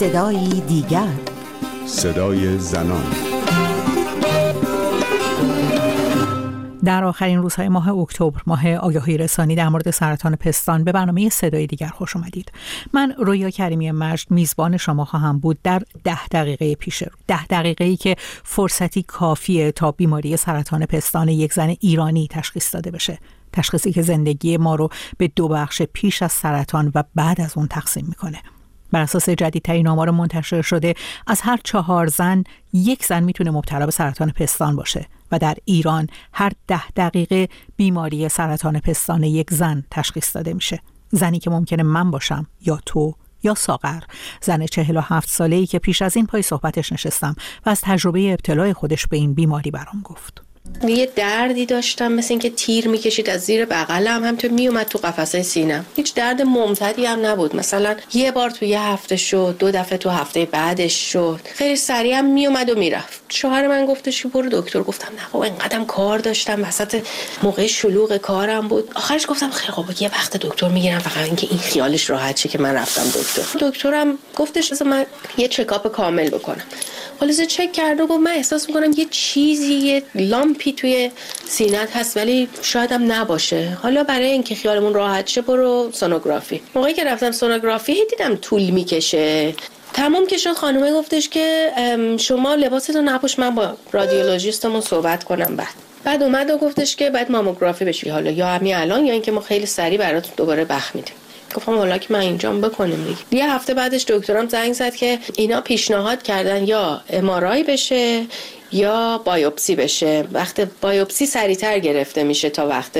صدایی دیگر. صدای زنان. در آخرین روزهای ماه اکتبر ماه آگاهی رسانی در مورد سرطان پستان به برنامه صدای دیگر خوش آمدید من رویا کریمی مجد میزبان شما خواهم بود در ده دقیقه پیش رو. ده دقیقه ای که فرصتی کافیه تا بیماری سرطان پستان یک زن ایرانی تشخیص داده بشه. تشخیصی که زندگی ما رو به دو بخش پیش از سرطان و بعد از اون تقسیم می‌کنه. بر اساس جدیدترین آمار منتشر شده از هر چهار زن یک زن می‌تونه مبتلا به سرطان پستان باشه و در ایران هر ده دقیقه بیماری سرطان پستان یک زن تشخیص داده میشه. زنی که ممکنه من باشم یا تو یا ساغر. زن چهل و هفت ساله ای که پیش از این پای صحبتش نشستم و از تجربه ابتلای خودش به این بیماری برام گفت. یه دردی داشتم مثل اینکه تیر می‌کشید از زیر بغلم. همینطور میومد تو قفسه سینم هیچ درد ممتدی هم نبود. مثلا یه بار تو یه هفته شد دو دفعه تو هفته بعدش شد. خیلی سریع هم میومد و می‌رفت. شوهر من گفتش که برو دکتر. گفتم نه خب اینقدرم کار داشتم. وسط موقع شلوغ کارم بود. آخرش گفتم خیلی خب یه وقت دکتر می‌گیرم. فقط اینکه این خیالش راحت شه که من رفتم دکتر. دکترم گفتش من یه چکاپ کامل بکنم. خلاصه چک کرد و گفت من احساس می‌کنم یه چیزی یه lump ی توی سینت هست ولی شاید هم نباشه. حالا برای اینکه خیالمون راحت شه برو سونوگرافی. موقعی که رفتم سونوگرافی دیدم طول می‌کشه. تمام که شد خانومه گفتش که شما لباستو نپوش من با رادیولوژیستمون صحبت کنم بعد. بعد اومد و گفتش که باید ماموگرافی بشی. حالا یا همین الان یا اینکه ما خیلی سریع برات دوباره وقت میدیم. گفتم حالا که من اینجام بکنیم دیگه. یه هفته بعدش دکترم زنگ زد که اینا پیشنهاد کردن یا MRI بشه یا بایوپسی بشه. وقت بایوپسی سریعتر گرفته میشه تا وقت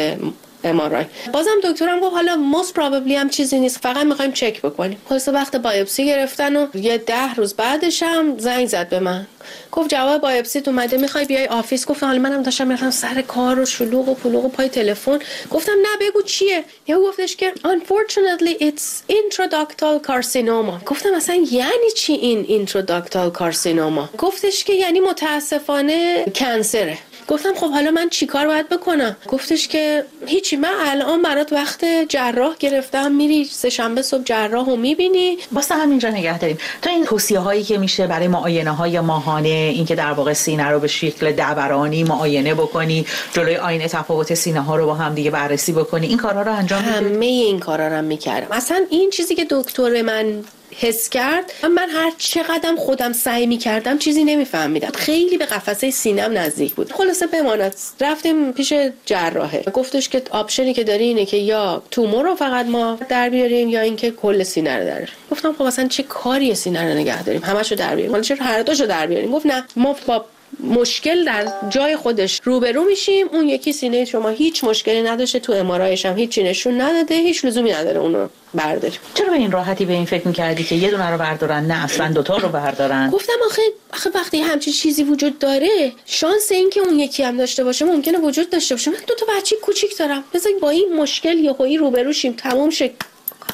MRI. بازم دکترم گفت حالا most probably هم چیزی نیست فقط می‌خوایم چک بکنیم. خلاصه وقت بایوپسی گرفتن و یه ده روز بعدش هم زنگ زد به من. گفت جواب بایوپسی اومده می‌خوای بیای office؟ گفتم حالا منم داشتم می‌رفتم سر کار و شلوغ و پلوغ و پای تلفن. گفتم نه بگو چیه؟ یا گفتش که unfortunately it's intraductal carcinoma. گفتم اصلا یعنی چی این intraductal carcinoma گفتش که یعنی متاسفانه cancer ه گفتم خب حالا من چیکار باید بکنم؟ گفتش که هیچی من الان برات وقت جراح گرفتم میری سه شنبه صبح جراح رو می‌بینی. واسه همینجا نگه داریم. تا این توصیه هایی که میشه برای معاینه های ماهانه اینکه در واقع سینه رو به شکل دبرانی معاینه بکنی جلوی آینه تفاوت سینه ها رو با هم دیگه بررسی بکنی این کارها رو انجام همه این کارا رو می‌کردم. اصلا این چیزی که دکتر من حس کرد. من هر چقدر خودم سعی می کردم چیزی نمیفهمیدم. خیلی به قفسه سینم نزدیک بود. خلاصه بماند. رفتیم پیش جراحه. گفتش که آپشنی که داری اینه که یا تومور رو فقط ما در بیاریم یا اینکه کل سینه رو در گفتم خب اصلا چه کاری سینه رو نگه داریم؟ همشو در بیاریم. حالا چرا هر دوشو در بیاریم؟ گفت نه ما با مشکل در جای خودش روبرو میشیم. اون یکی سینه شما هیچ مشکلی نداشته تو امارایش هم هیچی نشون نداده هیچ لزومی نداره اونو برداریم. چرا به این راحتی به این فکر می‌کردی که یه دونه رو بردارن؟ نه اصلا دوتا رو بردارن. گفتم آخه آخه وقتی همچین چیزی وجود داره شانس این که اون یکی هم داشته باشه ممکنه وجود داشته باشه. من دو تا بچه کوچیک دارم. بذار با این مشکل یا روبرو شیم تموم شه.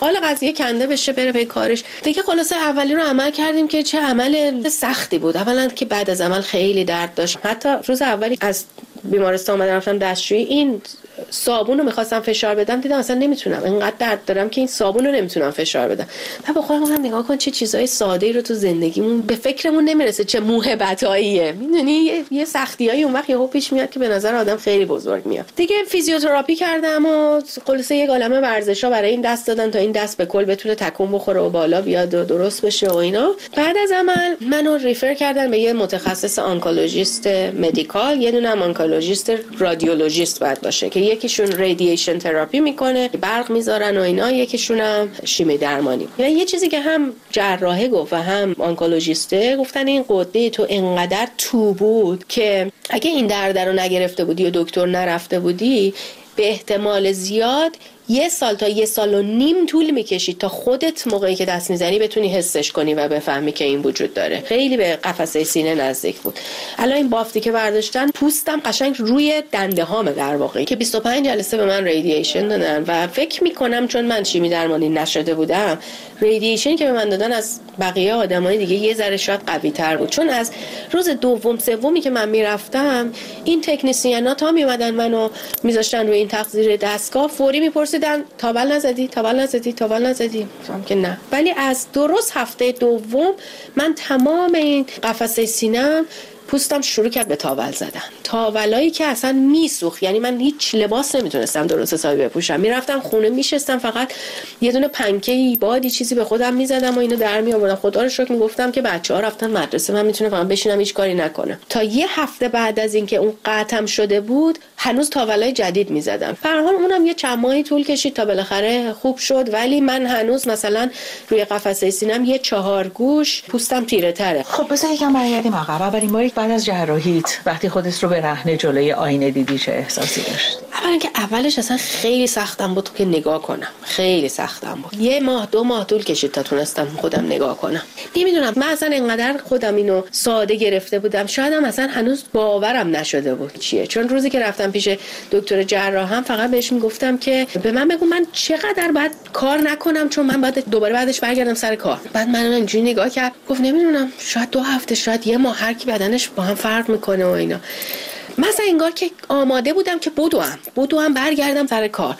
حال قضیه کنده بشه بره به کارش. دیگه خلاصه اولی رو عمل کردیم که چه عمل سختی بود. اولا که بعد از عمل خیلی درد داشت. حتی روز اولی از بیمارستان اومدم رفتم دستشویی. این صابون رو می‌خواستم فشار بدم دیدم اصلا نمی‌تونم. اینقدر درد دارم که این صابون رو نمی‌تونم فشار بدم. و با خودم گفتم نگاه کن چه چیزای ساده ای رو تو زندگیمون به فکرمون نمی‌رسه چه موهبتاییه می‌دونی؟ یه, سختیایی اون وقت یهو پیش میاد که به نظر آدم خیلی بزرگ میاد. دیگه فیزیوتراپی کردم و خلاصه یه عالمه ورزشا برای این دست دادن تا این دست به کل بتونه تکون بخوره و بالا بیاد و درست بشه و اینا. بعد از عمل منو refer کردن به یه متخصص oncologist medical. یه دونه oncologist رادیولوژیست باید باشه که یکیشون radiation therapy می‌کنه برق می‌ذارن و اینا یکیشون هم شیمی درمانی. یعنی یه چیزی که هم جراحه گفت و هم oncologist ه گفتن این غده تو انقدر تو بود که اگه این درد رو نگرفته بودی و دکتر نرفته بودی به احتمال زیاد یه سال تا یه سال و نیم طول می‌کشید تا خودت موقعی که دست می‌زنی بتونی حسش کنی و بفهمی که این وجود داره. خیلی به قفسه سینه نزدیک بود. الان این بافتی که برداشتن پوستم قشنگ روی دنده هامه در واقع. که 25 جلسه به من ریدییشن دادن و فکر می‌کنم چون من شیمی درمانی نشده بودم ریدییشنی که به من دادن از بقیه آدمای دیگه یه ذره شاید قوی تر بود. چون از روز دوم سومی که من می‌رفتم این تکنسیانا تا میومدن منو میذاشتن روی این تقدیر دستگاه فوری می‌پرسن پرسیدن تاول نزدی تاول نزدی تاول نزدی. که نه. ولی از درست هفته دوم من تمام این قفسه سینم پوستم شروع کرد به تاول زدن. تاولایی که اصلا میسوخت. یعنی من هیچ لباس نمی‌تونستم درست حسابی بپوشم. می‌رفتم خونه میشستم فقط یه دونه پنکه بادی چیزی به خودم می‌زدم و اینو در می آوردم خدا رو شکر می‌گفتم که بچه ها رفتن مدرسه. من می‌تونم فقط بشینم هیچ کاری نکنم. تا یه هفته بعد از اینکه اون قطم شده بود هنوز تاولای جدید می‌زدم. حال اونم یه چند ماهی طول کشید تا بالاخره خوب شد. ولی من هنوز مثلا روی قفسه سینم یه چهار گوش پوستم تیره تره. خب بذار یکم برگردیم عقب اولین بعد از جراحیت وقتی خودت رو به رهنه جلوی آینه دیدی چه احساسی داشت اولا که اولش اصلا خیلی سختم بود که نگاه کنم. خیلی سختم بود. یه ماه دو ماه طول کشید تا تونستم خودم نگاه کنم. نمی‌دونم من اصلا انقدر خودم اینو ساده گرفته بودم. شاید هم اصلا هنوز باورم نشده بود چیه. چون روزی که رفتم پیش دکتر جراحم فقط بهش می‌گفتم که به من بگو من چقدر بعد کار نکنم چون من بعد دوباره بعدش برگردم سر کار. بعد من اینجوری نگاه کرد. گفت نمی‌دونم شاید دو هفته شاید یه ماه هر کی بدنش با هم فرق می‌کنه و اینا. مثلا انگار که آماده بودم که بدوم. بدوم برگردم سر کار.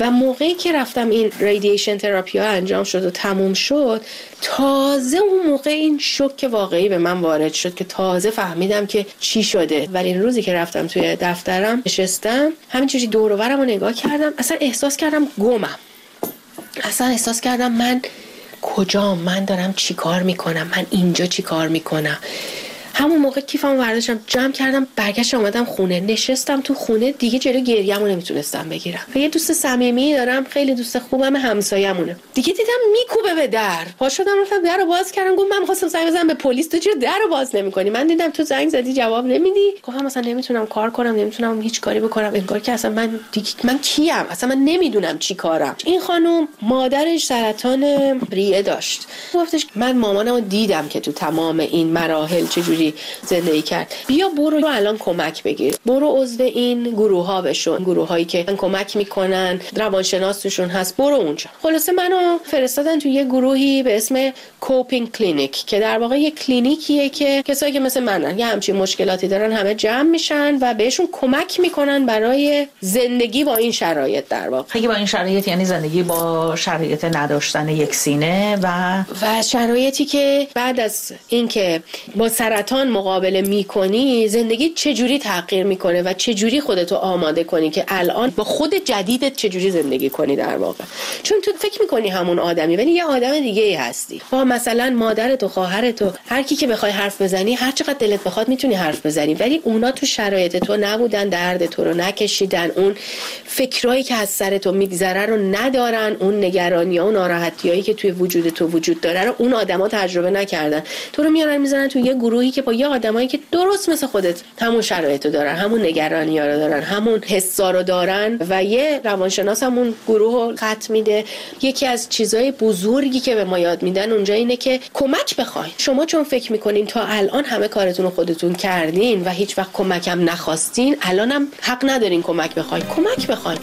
و موقعی که رفتم این ریدیشن تراپی ها انجام شد و تموم شد تازه اون موقع این شک واقعی به من وارد شد که تازه فهمیدم که چی شده. ولی این روزی که رفتم توی دفترم نشستم همینجوری دور و رو نگاه کردم. اصلا احساس کردم گمم. اصلا احساس کردم من کجا من دارم چی کار می‌کنم؟ من اینجا چی کار می‌کنم؟ همون موقع کیفمو برداشتم جمع کردم برگشت اومدم خونه. نشستم تو خونه دیگه جلو گریه‌مو نمی‌تونستم بگیرم. یه دوست صمیمی دارم خیلی دوست خوبم همسایه‌مونه دیگه دیدم میکوبه به در. پا شدم رفتم در باز کردم گفتم من می‌خواستم زنگ بزنم به پلیس. تو چرا در باز نمی‌کنی؟ من دیدم تو زنگ زدی جواب نمیدی. گفتم مثلا نمی‌تونم کار کنم نمی‌تونم هیچ کاری بکنم. انگار که اصلا من دیگه من کیم؟ اصلا من نمی‌دونم چی کارم. این خانم مادرش سرطان ریه داشت. گفتش من مامانمو دیدم که تو تمام این مراحل چجوری زندگی کرد. بیا برو الان کمک بگیر. برو عضو این گروه ها بشون. گروه هایی که کمک می‌کنن روانشناس توشون هست. برو اونجا. خلاصه منو فرستادن تو یه گروهی به اسم coping clinic که در واقع یه کلینیکیه که کسایی که مثل منن. یه همچین مشکلاتی دارن همه جمع میشن و بهشون کمک می‌کنن برای زندگی با این شرایط در واقع. خیلی با این شرایط یعنی زندگی با شرایط نداشتن یک سینه و و شرایطی که بعد از اینکه با سرطان سرطان مقابله می‌کنی زندگی چجوری تغییر می‌کنه و چجوری خودتو آماده کنی که الان با خود جدیدت چجوری زندگی کنی در واقع؟ چون تو فکر می‌کنی همون آدمی ولی یه آدم دیگه ای هستی. با مثلا مادرت و خواهرت و هر کی که بخوای حرف بزنی هر چقدر دلت بخواد می‌تونی حرف بزنی ولی اونا تو شرایط تو نبودن درد تو رو نکشیدن اون فکرایی که از سر تو میگذره رو ندارن اون نگرانی ها و ناراحتی که توی وجود تو وجود داره رو اون آدما تجربه نکردن. تو رو میارن می‌زنن تو یه گروهی که با یه آدمایی که درست مثل خودت همون شرایط رو دارن همون نگرانی ها رو دارن همون حسا رو دارن و یه روانشناس همون گروه رو خط میده. یکی از چیزای بزرگی که به ما یاد میدن اونجا اینه که کمک بخواین. شما چون فکر می‌کنین تا الان همه کارتون رو خودتون کردین و هیچ وقت کمکم نخواستین الانم حق ندارین کمک بخواین. کمک بخواین.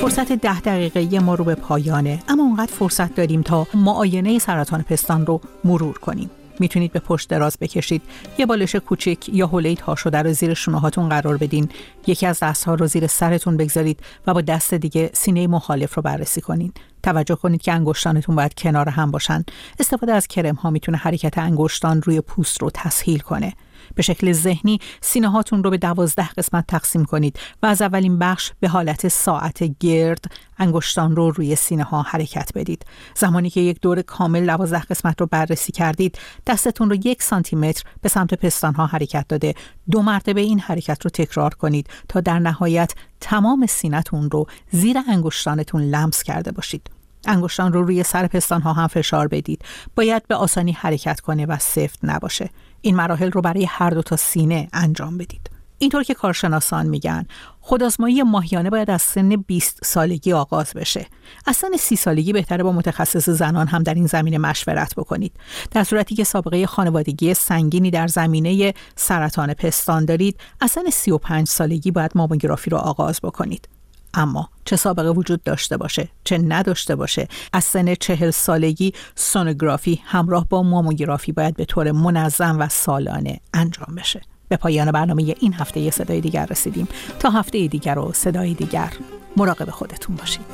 فرصت ده دقیقه ما رو به پایانه اما اونقدر فرصت داریم تا معاینه سرطان پستان رو مرور کنیم. می‌تونید به پشت دراز بکشید. یه بالش کوچک یا حوله تا شده رو زیر شونهاتون قرار بدین. یکی از دستها رو زیر سرتون بگذارید و با دست دیگه سینه مخالف رو بررسی کنین. توجه کنید که انگشتانتون باید کنار هم باشن. استفاده از کرم ها می‌تونه حرکت انگشتان روی پوست رو تسهیل کنه. به شکل ذهنی سینه هاتون رو به دوازده قسمت تقسیم کنید و از اولین بخش به حالت ساعت گرد انگشتان رو روی سینه ها حرکت بدید. زمانی که یک دور کامل دوازده قسمت رو بررسی کردید دستتون رو یک سانتی متر به سمت پستان ها حرکت داده. دو مرتبه این حرکت رو تکرار کنید تا در نهایت تمام سینهتون رو زیر انگشتانتون لمس کرده باشید. انگشتان رو روی سر پستان ها هم فشار بدید. باید به آسانی حرکت کنه و سفت نباشه. این مراحل رو برای هر دو تا سینه انجام بدید اینطور که کارشناسان میگن خودآزمایی ماهیانه باید از سن 20 سالگی آغاز بشه. از سن 30 سالگی بهتره با متخصص زنان هم در این زمینه مشورت بکنید. در صورتی که سابقه خانوادگی سنگینی در زمینه سرطان پستان دارید، از سن 35 سالگی باید ماموگرافی رو آغاز بکنید. اما چه سابقه وجود داشته باشه چه نداشته باشه از سن چهل سالگی سونوگرافی همراه با ماموگرافی باید به طور منظم و سالانه انجام بشه. به پایان برنامه این هفته یه صدای دیگر رسیدیم. تا هفته دیگر و صدای دیگر. مراقب خودتون باشید.